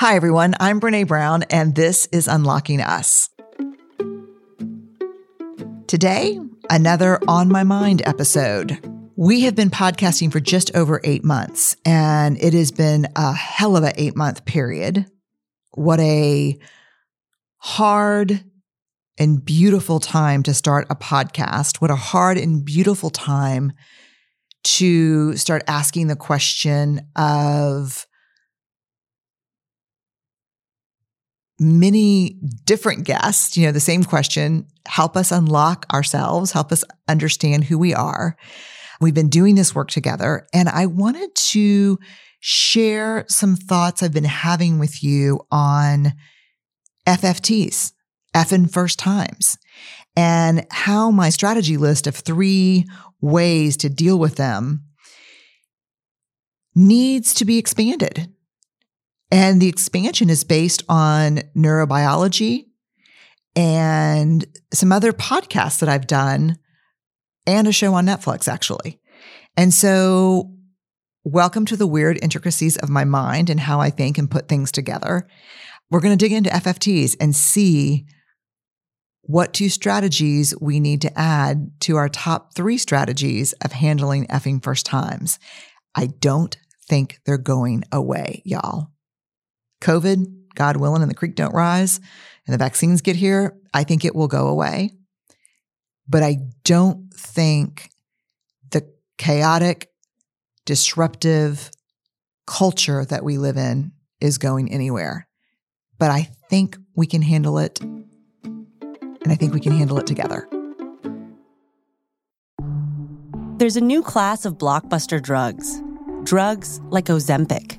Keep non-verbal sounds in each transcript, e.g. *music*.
Hi, everyone. I'm Brené Brown, and this is Unlocking Us. Today, another On My Mind episode. We have been podcasting for just over eight months, and it has been a hell of an eight month period. What a hard and beautiful time to start a podcast. What a hard and beautiful time to start asking the question of many different guests, you know, the same question, help us unlock ourselves, help us understand who we are. We've been doing this work together and I wanted to share some thoughts I've been having with you on FFTs, effing first times, and how my strategy list of three ways to deal with them needs to be expanded and the expansion is based on neurobiology and some other podcasts that I've done and a show on Netflix, actually. And so, welcome to the weird intricacies of my mind and how I think and put things together. We're going to dig into FFTs and see what two strategies we need to add to our top three strategies of handling effing first times. I don't think they're going away, y'all. COVID, God willing, and the creek don't rise and the vaccines get here, I think it will go away. But I don't think the chaotic, disruptive culture that we live in is going anywhere. But I think we can handle it. And I think we can handle it together. There's a new class of blockbuster drugs, drugs like Ozempic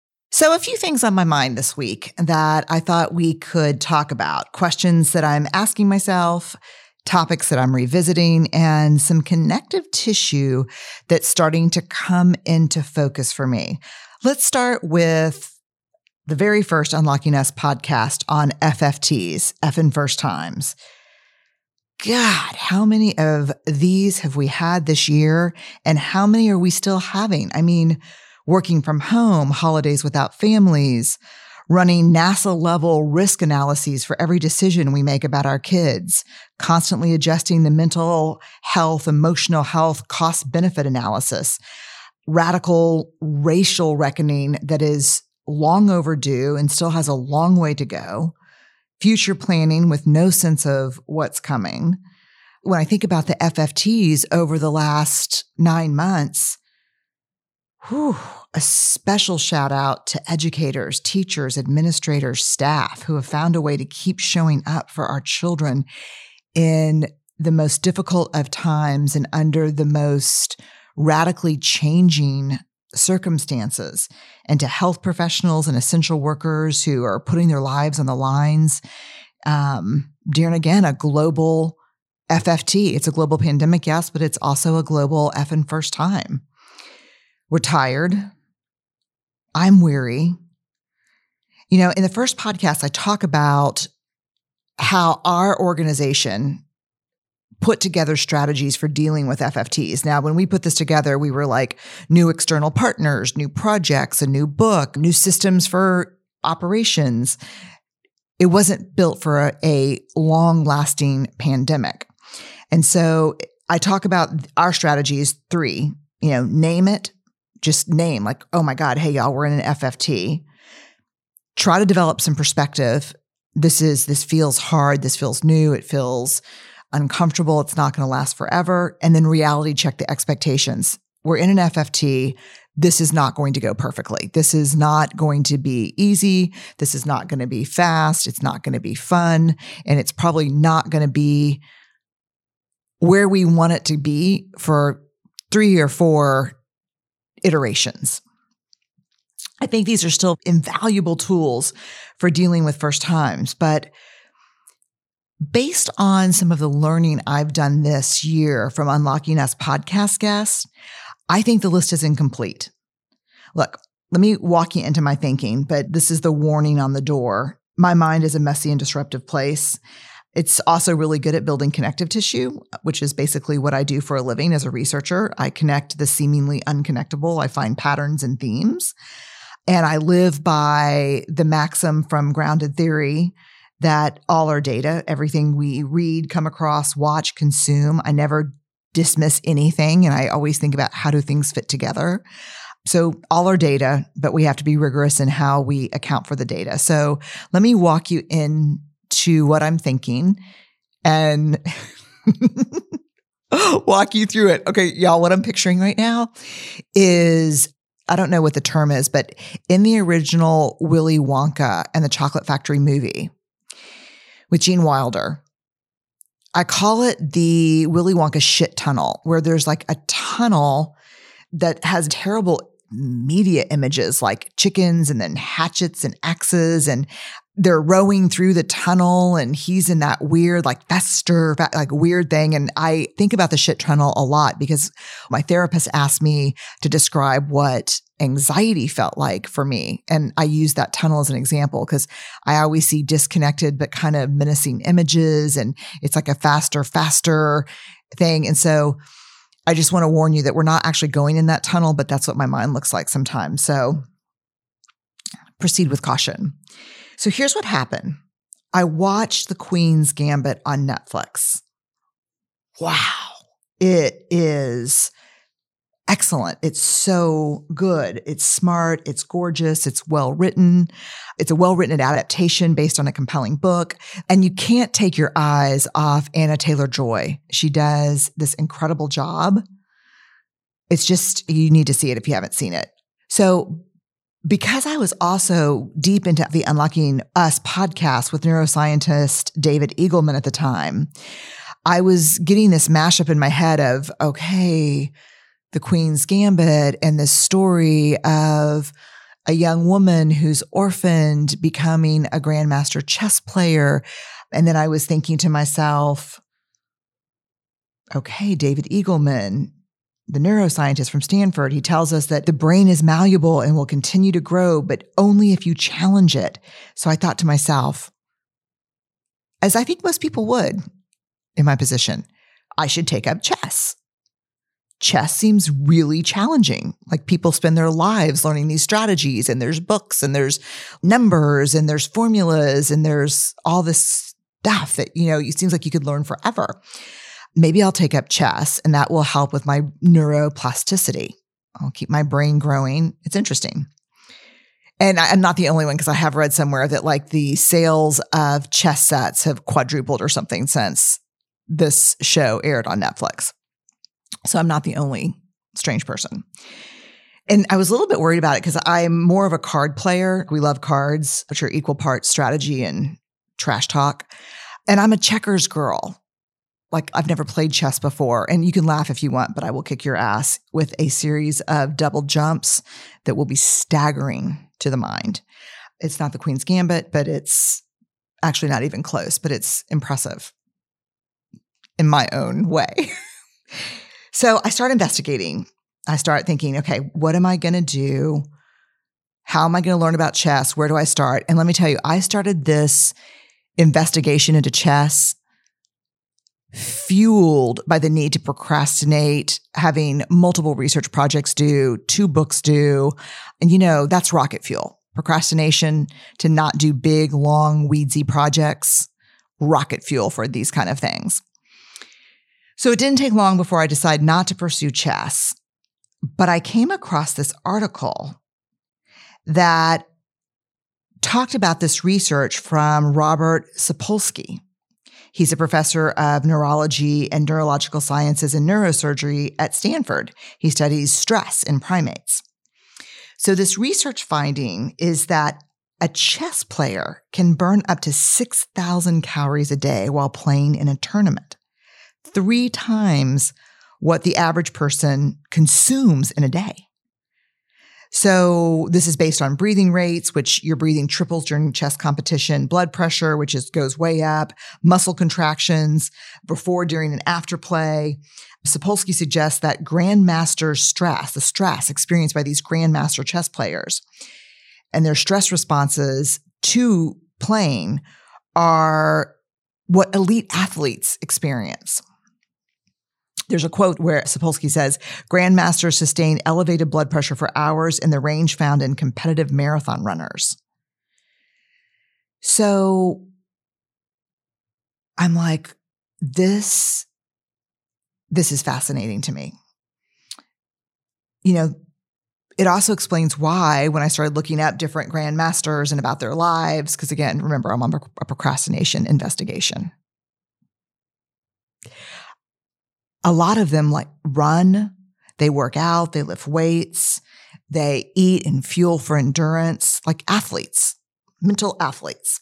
So, a few things on my mind this week that I thought we could talk about questions that I'm asking myself, topics that I'm revisiting, and some connective tissue that's starting to come into focus for me. Let's start with the very first Unlocking Us podcast on FFTs, F and first times. God, how many of these have we had this year? And how many are we still having? I mean, working from home, holidays without families, running NASA level risk analyses for every decision we make about our kids, constantly adjusting the mental health, emotional health, cost benefit analysis, radical racial reckoning that is long overdue and still has a long way to go, future planning with no sense of what's coming. When I think about the FFTs over the last nine months, whew, a special shout out to educators, teachers, administrators, staff who have found a way to keep showing up for our children in the most difficult of times and under the most radically changing circumstances and to health professionals and essential workers who are putting their lives on the lines um, during again a global FFT. It's a global pandemic, yes, but it's also a global F and first time. We're tired. I'm weary. You know, in the first podcast, I talk about how our organization put together strategies for dealing with FFTs. Now, when we put this together, we were like new external partners, new projects, a new book, new systems for operations. It wasn't built for a, a long lasting pandemic. And so I talk about our strategies three, you know, name it, just name like, oh my God, hey, y'all, we're in an FFT. Try to develop some perspective. This is, this feels hard. This feels new. It feels uncomfortable. It's not going to last forever. And then reality check the expectations. We're in an FFT. This is not going to go perfectly. This is not going to be easy. This is not going to be fast. It's not going to be fun. And it's probably not going to be where we want it to be for three or four iterations. I think these are still invaluable tools for dealing with first times, but based on some of the learning I've done this year from Unlocking Us podcast guests, I think the list is incomplete. Look, let me walk you into my thinking, but this is the warning on the door. My mind is a messy and disruptive place. It's also really good at building connective tissue, which is basically what I do for a living as a researcher. I connect the seemingly unconnectable. I find patterns and themes. And I live by the maxim from grounded theory that all our data, everything we read, come across, watch, consume, I never dismiss anything. And I always think about how do things fit together. So all our data, but we have to be rigorous in how we account for the data. So let me walk you into what I'm thinking and *laughs* walk you through it. Okay, y'all, what I'm picturing right now is I don't know what the term is, but in the original Willy Wonka and the Chocolate Factory movie with Gene Wilder, I call it the Willy Wonka shit tunnel, where there's like a tunnel that has terrible media images like chickens and then hatchets and axes and they're rowing through the tunnel and he's in that weird like fester like weird thing. And i think about the shit tunnel a lot because my therapist asked me to describe what anxiety felt like for me. And i use that tunnel as an example because i always see disconnected but kind of menacing images and it's like a faster faster thing. And so i just want to warn you that we're not actually going in that tunnel but that's what my mind looks like sometimes. So proceed with caution so here's what happened I watched The Queen's Gambit on Netflix. Wow. It is excellent. It's so good. It's smart. It's gorgeous. It's well written. It's a well written adaptation based on a compelling book. And you can't take your eyes off Anya Taylor-Joy. She does this incredible job. It's just, you need to see it if you haven't seen it. So because I was also deep into the Unlocking Us podcast with neuroscientist David Eagleman at the time, I was getting this mashup in my head of, okay, the Queen's Gambit and this story of a young woman who's orphaned becoming a grandmaster chess player. And then I was thinking to myself, okay, David Eagleman, the neuroscientist from Stanford, he tells us that the brain is malleable and will continue to grow, but only if you challenge it. So I thought to myself, as I think most people would in my position, I should take up chess. Chess seems really challenging. Like people spend their lives learning these strategies, and there's books, and there's numbers, and there's formulas, and there's all this stuff that, you know, it seems like you could learn forever maybe I'll take up chess and that will help with my neuroplasticity. I'll keep my brain growing. It's interesting. And I'm not the only one because I have read somewhere that like the sales of chess sets have quadrupled or something since this show aired on Netflix. So I'm not the only strange person. And I was a little bit worried about it because I'm more of a card player. We love cards, which are equal parts strategy and trash talk. And I'm a checkers girl like I've never played chess before. And you can laugh if you want, but I will kick your ass with a series of double jumps that will be staggering to the mind. It's not the Queen's Gambit, but it's actually not even close, but it's impressive in my own way. *laughs* so I start investigating. I start thinking, okay, what am I going to do? How am I going to learn about chess? Where do I start? And let me tell you, I started this investigation into chess fueled by the need to procrastinate, having multiple research projects due, two books due. And you know, that's rocket fuel. Procrastination to not do big, long, weedsy projects, rocket fuel for these kind of things. So it didn't take long before I decided not to pursue chess. But I came across this article that talked about this research from Robert Sapolsky. He's a professor of neurology and neurological sciences and neurosurgery at Stanford. He studies stress in primates. So, this research finding is that a chess player can burn up to 6,000 calories a day while playing in a tournament, three times what the average person consumes in a day. So this is based on breathing rates, which your breathing triples during chess competition, blood pressure, which is goes way up, muscle contractions before, during, and after play. Sapolsky suggests that grandmaster stress, the stress experienced by these grandmaster chess players, and their stress responses to playing are what elite athletes experience. There's a quote where Sapolsky says, Grandmasters sustain elevated blood pressure for hours in the range found in competitive marathon runners. So I'm like, this, this is fascinating to me. You know, it also explains why when I started looking up different grandmasters and about their lives, because again, remember, I'm on a procrastination investigation. A lot of them like run, they work out, they lift weights, they eat and fuel for endurance, like athletes, mental athletes.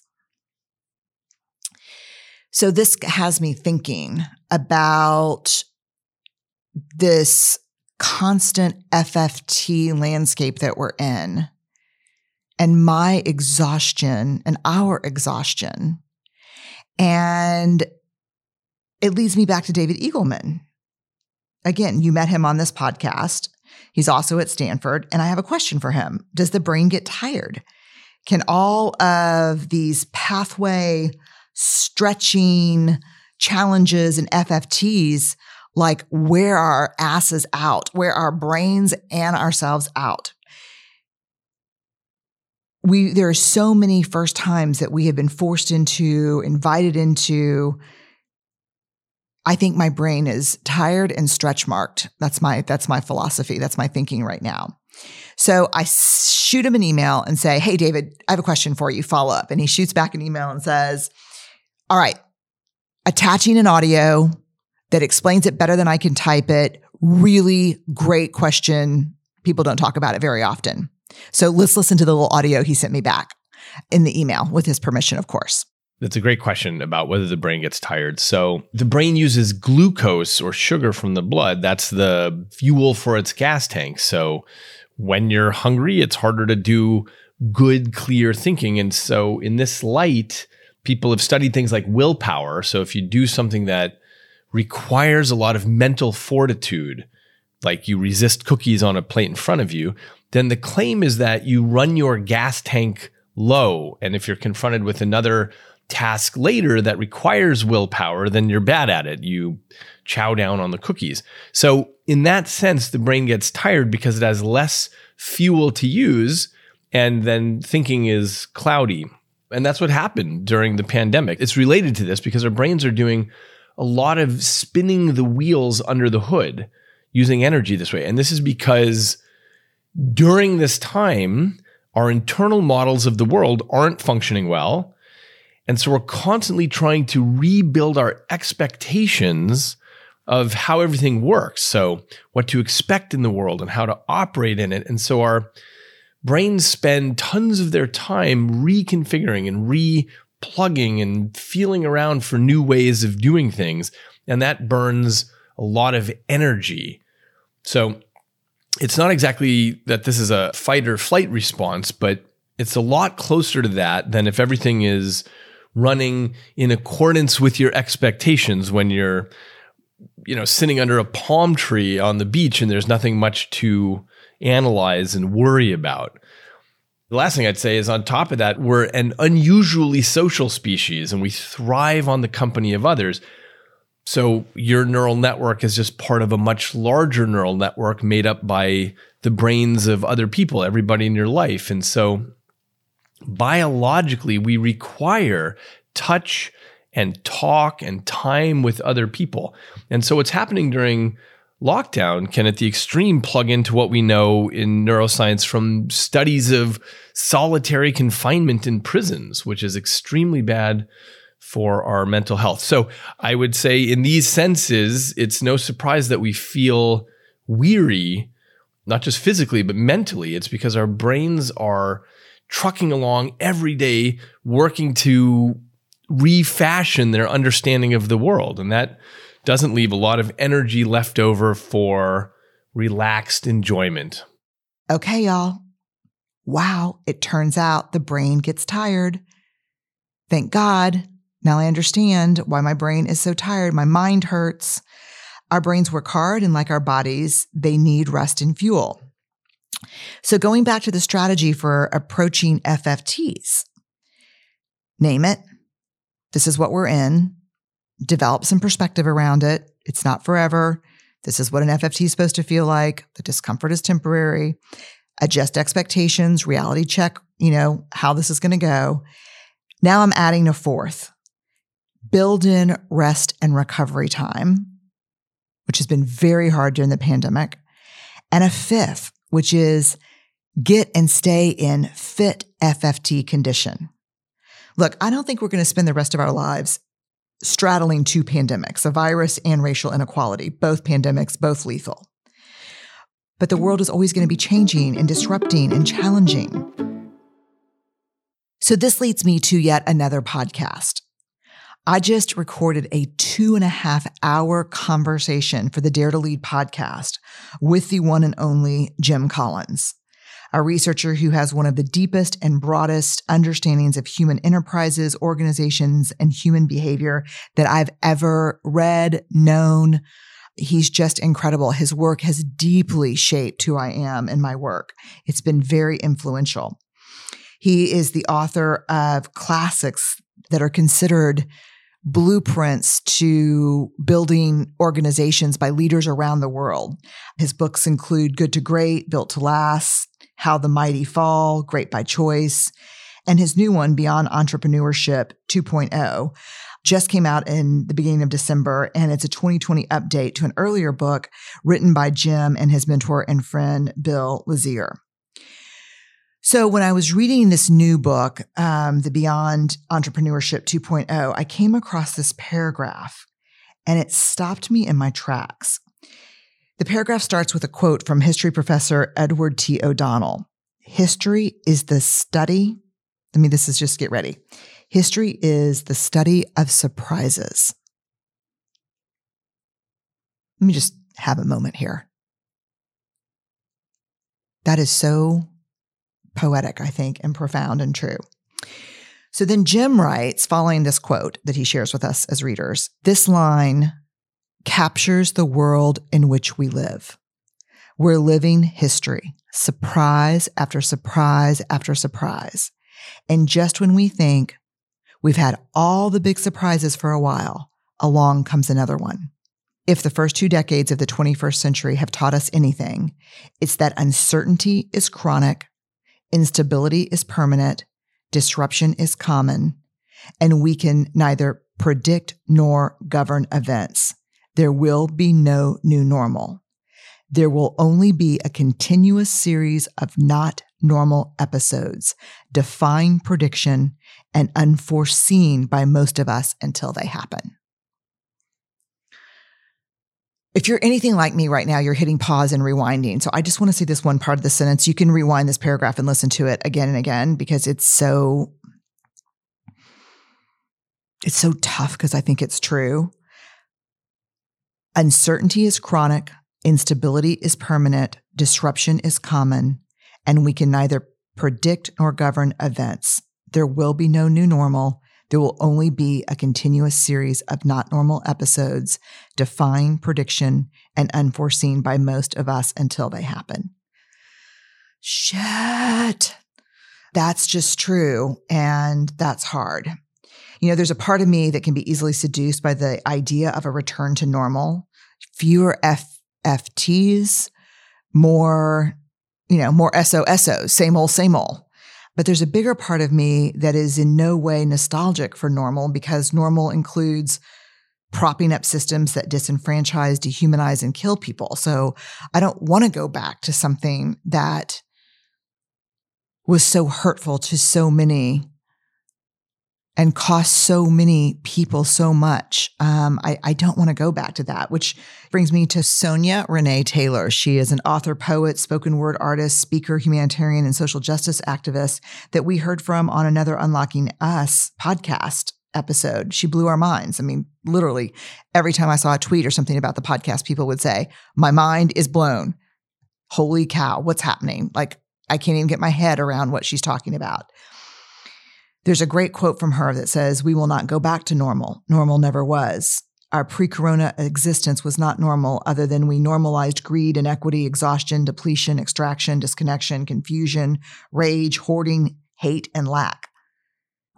So this has me thinking about this constant FFT landscape that we're in and my exhaustion and our exhaustion. And it leads me back to David Eagleman. Again, you met him on this podcast. He's also at Stanford. And I have a question for him Does the brain get tired? Can all of these pathway stretching challenges and FFTs like wear our asses out, wear our brains and ourselves out. We there are so many first times that we have been forced into, invited into. I think my brain is tired and stretch marked. That's my that's my philosophy. That's my thinking right now. So I shoot him an email and say, "Hey David, I have a question for you. Follow up." And he shoots back an email and says, "All right, attaching an audio that explains it better than I can type it. Really great question. People don't talk about it very often. So let's listen to the little audio he sent me back in the email with his permission, of course. That's a great question about whether the brain gets tired. So, the brain uses glucose or sugar from the blood. That's the fuel for its gas tank. So, when you're hungry, it's harder to do good, clear thinking. And so, in this light, people have studied things like willpower. So, if you do something that requires a lot of mental fortitude, like you resist cookies on a plate in front of you, then the claim is that you run your gas tank low. And if you're confronted with another task later that requires willpower, then you're bad at it. You chow down on the cookies. So, in that sense, the brain gets tired because it has less fuel to use, and then thinking is cloudy. And that's what happened during the pandemic. It's related to this because our brains are doing a lot of spinning the wheels under the hood using energy this way. And this is because during this time, our internal models of the world aren't functioning well. And so we're constantly trying to rebuild our expectations of how everything works. So, what to expect in the world and how to operate in it. And so, our brains spend tons of their time reconfiguring and re plugging and feeling around for new ways of doing things. And that burns a lot of energy. So it's not exactly that this is a fight or flight response, but it's a lot closer to that than if everything is running in accordance with your expectations when you're you know sitting under a palm tree on the beach and there's nothing much to analyze and worry about the last thing I'd say is on top of that, we're an unusually social species and we thrive on the company of others. So your neural network is just part of a much larger neural network made up by the brains of other people, everybody in your life. And so biologically, we require touch and talk and time with other people. And so what's happening during lockdown can at the extreme plug into what we know in neuroscience from studies of solitary confinement in prisons, which is extremely bad for our mental health. So I would say in these senses, it's no surprise that we feel weary, not just physically, but mentally. It's because our brains are trucking along every day, working to refashion their understanding of the world. And that doesn't leave a lot of energy left over for relaxed enjoyment. Okay, y'all. Wow, it turns out the brain gets tired. Thank God. Now I understand why my brain is so tired. My mind hurts. Our brains work hard, and like our bodies, they need rest and fuel. So, going back to the strategy for approaching FFTs, name it. This is what we're in. Develop some perspective around it. It's not forever. This is what an FFT is supposed to feel like. The discomfort is temporary. Adjust expectations, reality check, you know, how this is going to go. Now I'm adding a fourth build in rest and recovery time, which has been very hard during the pandemic. And a fifth, which is get and stay in fit FFT condition. Look, I don't think we're going to spend the rest of our lives straddling two pandemics, a virus and racial inequality, both pandemics, both lethal. But the world is always going to be changing and disrupting and challenging. So this leads me to yet another podcast. I just recorded a two and a half hour conversation for the Dare to Lead podcast with the one and only Jim Collins, a researcher who has one of the deepest and broadest understandings of human enterprises, organizations, and human behavior that I've ever read, known. He's just incredible. His work has deeply shaped who I am in my work. It's been very influential. He is the author of classics that are considered blueprints to building organizations by leaders around the world. His books include Good to Great, Built to Last, How the Mighty Fall, Great by Choice, and his new one, Beyond Entrepreneurship 2.0. Just came out in the beginning of December, and it's a 2020 update to an earlier book written by Jim and his mentor and friend, Bill Lazier. So when I was reading this new book, um, The Beyond Entrepreneurship 2.0, I came across this paragraph and it stopped me in my tracks. The paragraph starts with a quote from history professor Edward T. O'Donnell. History is the study. I mean, this is just get ready. History is the study of surprises. Let me just have a moment here. That is so poetic, I think, and profound and true. So then Jim writes, following this quote that he shares with us as readers, this line captures the world in which we live. We're living history, surprise after surprise after surprise. And just when we think we've had all the big surprises for a while, along comes another one. If the first two decades of the 21st century have taught us anything, it's that uncertainty is chronic Instability is permanent, disruption is common, and we can neither predict nor govern events. There will be no new normal. There will only be a continuous series of not normal episodes, defying prediction and unforeseen by most of us until they happen. If you're anything like me right now, you're hitting pause and rewinding. So I just want to say this one part of the sentence. You can rewind this paragraph and listen to it again and again because it's so it's so tough because I think it's true. Uncertainty is chronic, instability is permanent, disruption is common, and we can neither predict nor govern events. There will be no new normal there will only be a continuous series of not normal episodes, defying prediction and unforeseen by most of us until they happen. Shit. That's just true. And that's hard. You know, there's a part of me that can be easily seduced by the idea of a return to normal, fewer FFTs, more, you know, more SOSOs, same old, same old. But there's a bigger part of me that is in no way nostalgic for normal because normal includes propping up systems that disenfranchise, dehumanize, and kill people. So I don't want to go back to something that was so hurtful to so many and cost so many people so much. Um, I, I, don't want to go back to that, which brings me to Sonya Renee Taylor. She is an author, poet, spoken word artist, speaker, humanitarian, and social justice activist that we heard from on another Unlocking Us podcast episode. She blew our minds. I mean, literally, every time I saw a tweet or something about the podcast, people would say, My mind is blown. Holy cow, what's happening? Like, I can't even get my head around what she's talking about. There's a great quote from her that says, We will not go back to normal. Normal never was. Our pre corona existence was not normal, other than we normalized greed, inequity, exhaustion, depletion, extraction, disconnection, confusion, rage, hoarding, hate, and lack.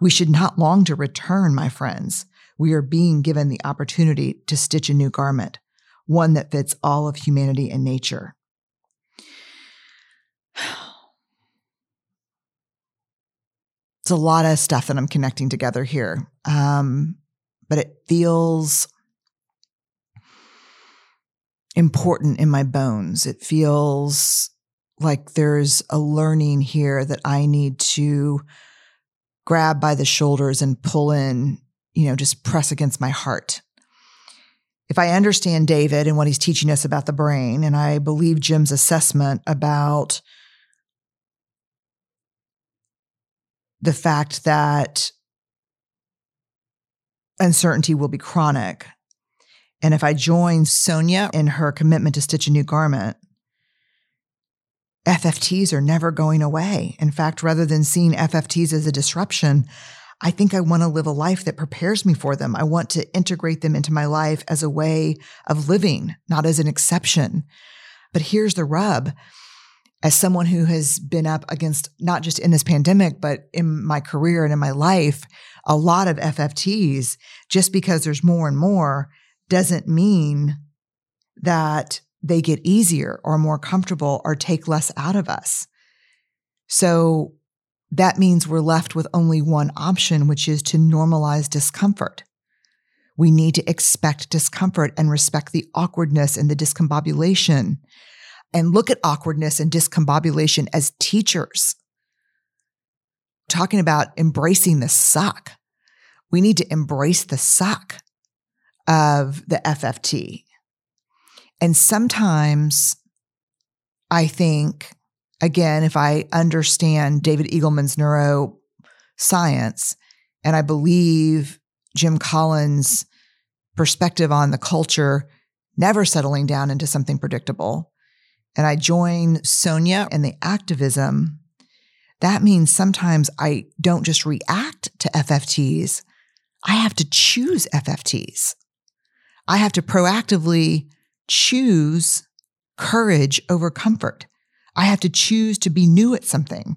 We should not long to return, my friends. We are being given the opportunity to stitch a new garment, one that fits all of humanity and nature. *sighs* *sighs* It's a lot of stuff that I'm connecting together here. Um, but it feels important in my bones. It feels like there's a learning here that I need to grab by the shoulders and pull in, you know, just press against my heart. If I understand David and what he's teaching us about the brain, and I believe Jim's assessment about the fact that uncertainty will be chronic, and if I join Sonya in her commitment to stitch a new garment, FFTs are never going away. In fact, rather than seeing FFTs as a disruption, I think I want to live a life that prepares me for them. I want to integrate them into my life as a way of living, not as an exception. But here's the rub. As someone who has been up against, not just in this pandemic, but in my career and in my life, a lot of FFTs, just because there's more and more doesn't mean that they get easier or more comfortable or take less out of us. So that means we're left with only one option, which is to normalize discomfort. We need to expect discomfort and respect the awkwardness and the discombobulation and look at awkwardness and discombobulation as teachers. Talking about embracing the suck. We need to embrace the suck of the FFT. And sometimes I think, again, if I understand David Eagleman's neuroscience and I believe Jim Collins' perspective on the culture never settling down into something predictable, and I join Sonya and the activism, that means sometimes I don't just react to FFTs, I have to choose FFTs. I have to proactively choose courage over comfort. I have to choose to be new at something,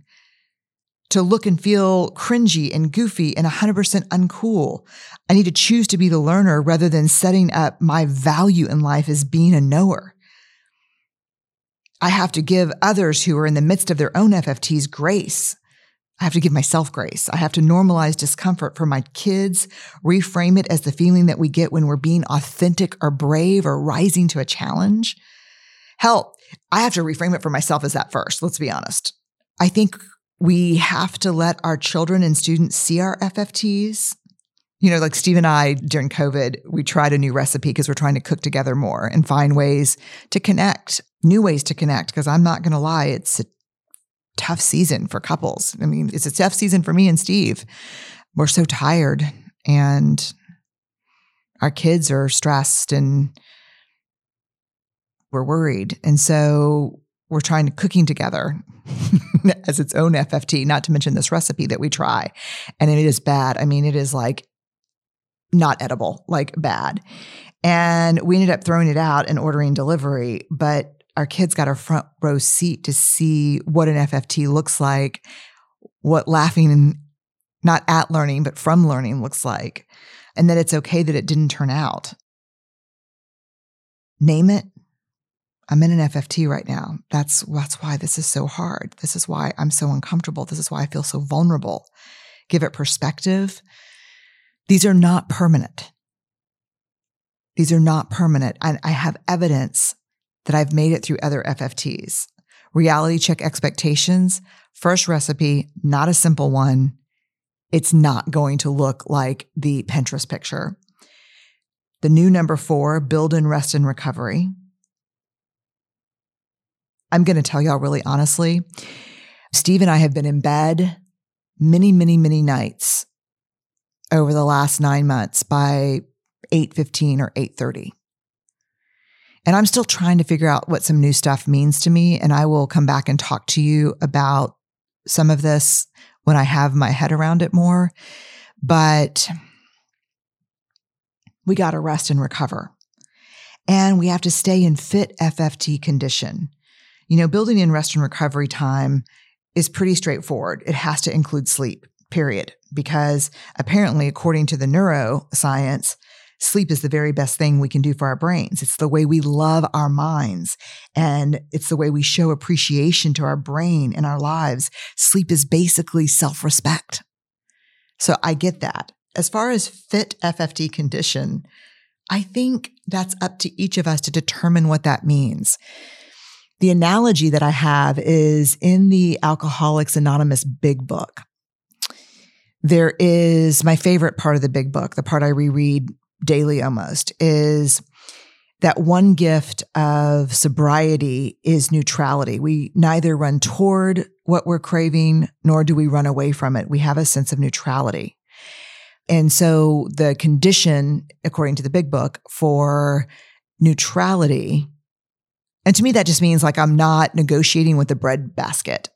to look and feel cringy and goofy and 100% uncool. I need to choose to be the learner rather than setting up my value in life as being a knower. I have to give others who are in the midst of their own FFTs grace I have to give myself grace. I have to normalize discomfort for my kids, reframe it as the feeling that we get when we're being authentic or brave or rising to a challenge. Hell, I have to reframe it for myself as that first. Let's be honest. I think we have to let our children and students see our FFTs. You know, like Steve and I during COVID, we tried a new recipe because we're trying to cook together more and find ways to connect, new ways to connect. Because I'm not going to lie, it's a tough season for couples. I mean, it's a tough season for me and Steve. We're so tired and our kids are stressed and we're worried. And so we're trying to cooking together *laughs* as its own FFT, not to mention this recipe that we try. And it is bad. I mean, it is like not edible, like bad. And we ended up throwing it out and ordering delivery. But our kids got a front row seat to see what an FFT looks like, what laughing and not at learning, but from learning looks like, and that it's okay that it didn't turn out. Name it. I'm in an FFT right now. That's that's why this is so hard. This is why I'm so uncomfortable. This is why I feel so vulnerable. Give it perspective. These are not permanent. These are not permanent. And I have evidence that I've made it through other FFTs. Reality check expectations. First recipe, not a simple one. It's not going to look like the Pinterest picture. The new number four, build and rest and recovery. I'm going to tell y'all really honestly, Steve and I have been in bed many, many, many nights over the last nine months by 8.15 or 8.30 And I'm still trying to figure out what some new stuff means to me. And I will come back and talk to you about some of this when I have my head around it more. But we got to rest and recover. And we have to stay in fit FFT condition. You know, building in rest and recovery time is pretty straightforward. It has to include sleep, period. Because apparently, according to the neuroscience, sleep is the very best thing we can do for our brains. It's the way we love our minds and it's the way we show appreciation to our brain in our lives. Sleep is basically self respect. So I get that. As far as fit FFT condition, I think that's up to each of us to determine what that means. The analogy that I have is in the Alcoholics Anonymous big book. There is my favorite part of the big book, the part I reread daily almost, is that one gift of sobriety is neutrality. We neither run toward what we're craving nor do we run away from it. We have a sense of neutrality. And so the condition, according to the big book, for neutrality, and to me, that just means like I'm not negotiating with the bread basket.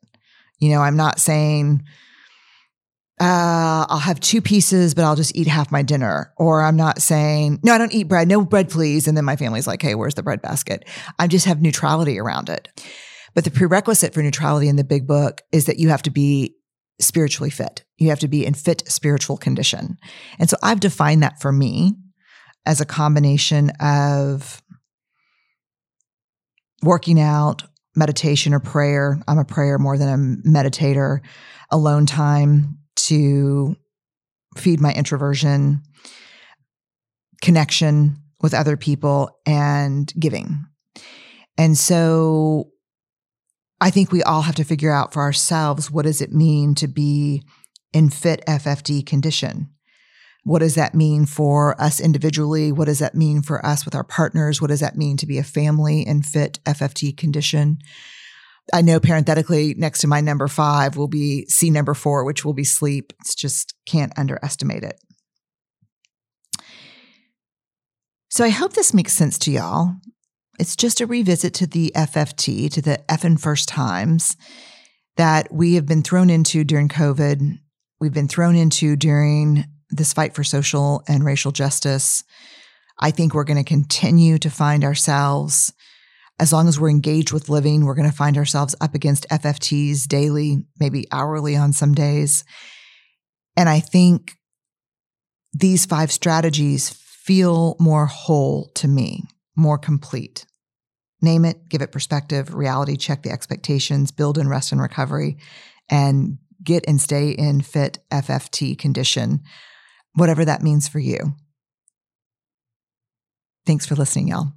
You know, I'm not saying, uh, I'll have two pieces, but I'll just eat half my dinner. Or I'm not saying, no, I don't eat bread. No bread, please. And then my family's like, hey, where's the bread basket? I just have neutrality around it. But the prerequisite for neutrality in the big book is that you have to be spiritually fit. You have to be in fit spiritual condition. And so I've defined that for me as a combination of working out, meditation or prayer. I'm a prayer more than a meditator, alone time, to feed my introversion, connection with other people, and giving. And so I think we all have to figure out for ourselves what does it mean to be in fit FFT condition? What does that mean for us individually? What does that mean for us with our partners? What does that mean to be a family in fit FFT condition? I know parenthetically next to my number five will be C number four, which will be sleep. It's just can't underestimate it. So I hope this makes sense to y'all. It's just a revisit to the FFT, to the F and first times that we have been thrown into during COVID. We've been thrown into during this fight for social and racial justice. I think we're going to continue to find ourselves as long as we're engaged with living, we're going to find ourselves up against FFTs daily, maybe hourly on some days. And I think these five strategies feel more whole to me, more complete. Name it, give it perspective, reality check the expectations, build and rest and recovery, and get and stay in fit FFT condition, whatever that means for you. Thanks for listening, y'all.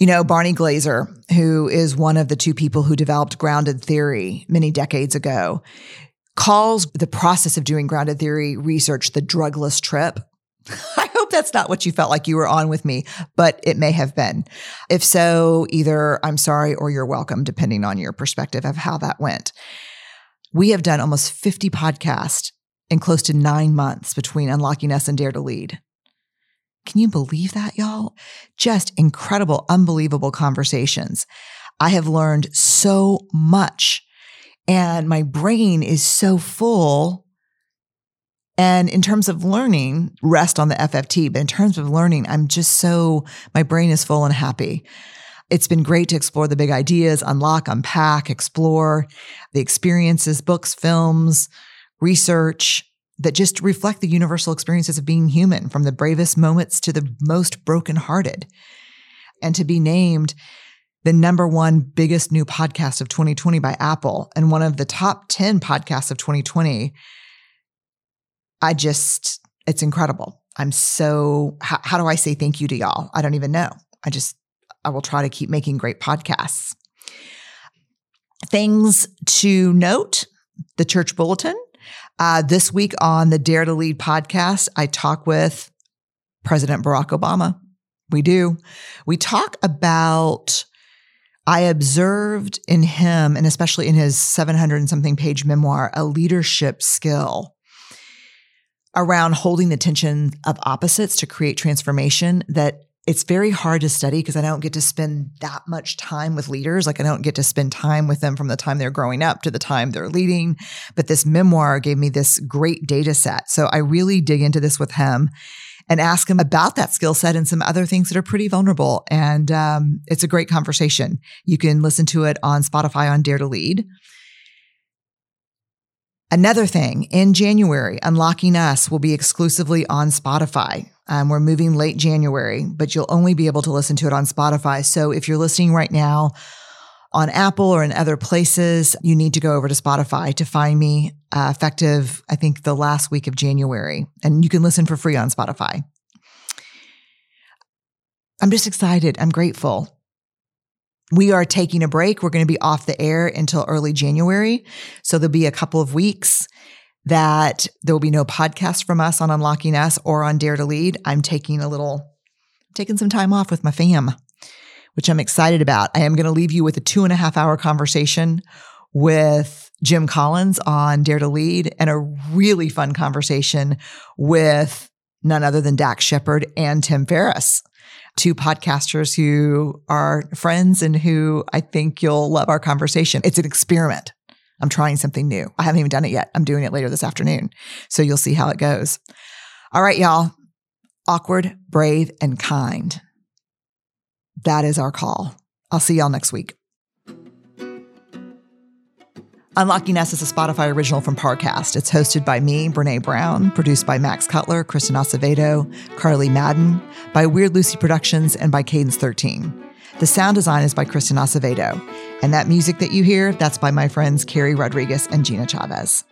You know, Barney Glaser, who is one of the two people who developed grounded theory many decades ago, calls the process of doing grounded theory research the drugless trip. *laughs* I hope that's not what you felt like you were on with me, but it may have been. If so, either I'm sorry or you're welcome, depending on your perspective of how that went. We have done almost 50 podcasts in close to nine months between Unlocking Us and Dare to Lead. Can you believe that, y'all? Just incredible, unbelievable conversations. I have learned so much and my brain is so full. And in terms of learning, rest on the FFT, but in terms of learning, I'm just so, my brain is full and happy. It's been great to explore the big ideas, unlock, unpack, explore the experiences, books, films, research, that just reflect the universal experiences of being human from the bravest moments to the most brokenhearted. And to be named the number one biggest new podcast of 2020 by Apple and one of the top 10 podcasts of 2020. I just, it's incredible. I'm so, how, how do I say thank you to y'all? I don't even know. I just, I will try to keep making great podcasts. Things to note the church bulletin uh, this week on the Dare to Lead podcast, I talk with President Barack Obama. We do. We talk about, I observed in him, and especially in his 700 and something page memoir, a leadership skill around holding the tension of opposites to create transformation that it's very hard to study because I don't get to spend that much time with leaders. Like I don't get to spend time with them from the time they're growing up to the time they're leading. But this memoir gave me this great data set. So I really dig into this with him and ask him about that skill set and some other things that are pretty vulnerable. And um, it's a great conversation. You can listen to it on Spotify on Dare to Lead. Another thing in January, Unlocking Us will be exclusively on Spotify. Um, we're moving late January, but you'll only be able to listen to it on Spotify. So if you're listening right now on Apple or in other places, you need to go over to Spotify to find me uh, effective, I think, the last week of January. And you can listen for free on Spotify. I'm just excited. I'm grateful. We are taking a break. We're going to be off the air until early January. So there'll be a couple of weeks that there will be no podcast from us on Unlocking Us or on Dare to Lead. I'm taking a little, taking some time off with my fam, which I'm excited about. I am going to leave you with a two and a half hour conversation with Jim Collins on Dare to Lead and a really fun conversation with none other than Dax Shepard and Tim Ferriss, two podcasters who are friends and who I think you'll love our conversation. It's an experiment. I'm trying something new. I haven't even done it yet. I'm doing it later this afternoon. So you'll see how it goes. All right, y'all. Awkward, brave, and kind. That is our call. I'll see y'all next week. Unlocking Us is a Spotify original from Parcast. It's hosted by me, Brené Brown, produced by Max Cutler, Kristen Acevedo, Carly Madden, by Weird Lucy Productions, and by Cadence 13. The sound design is by Kristen Acevedo. And that music that you hear, that's by my friends Carrie Rodriguez and Gina Chavez.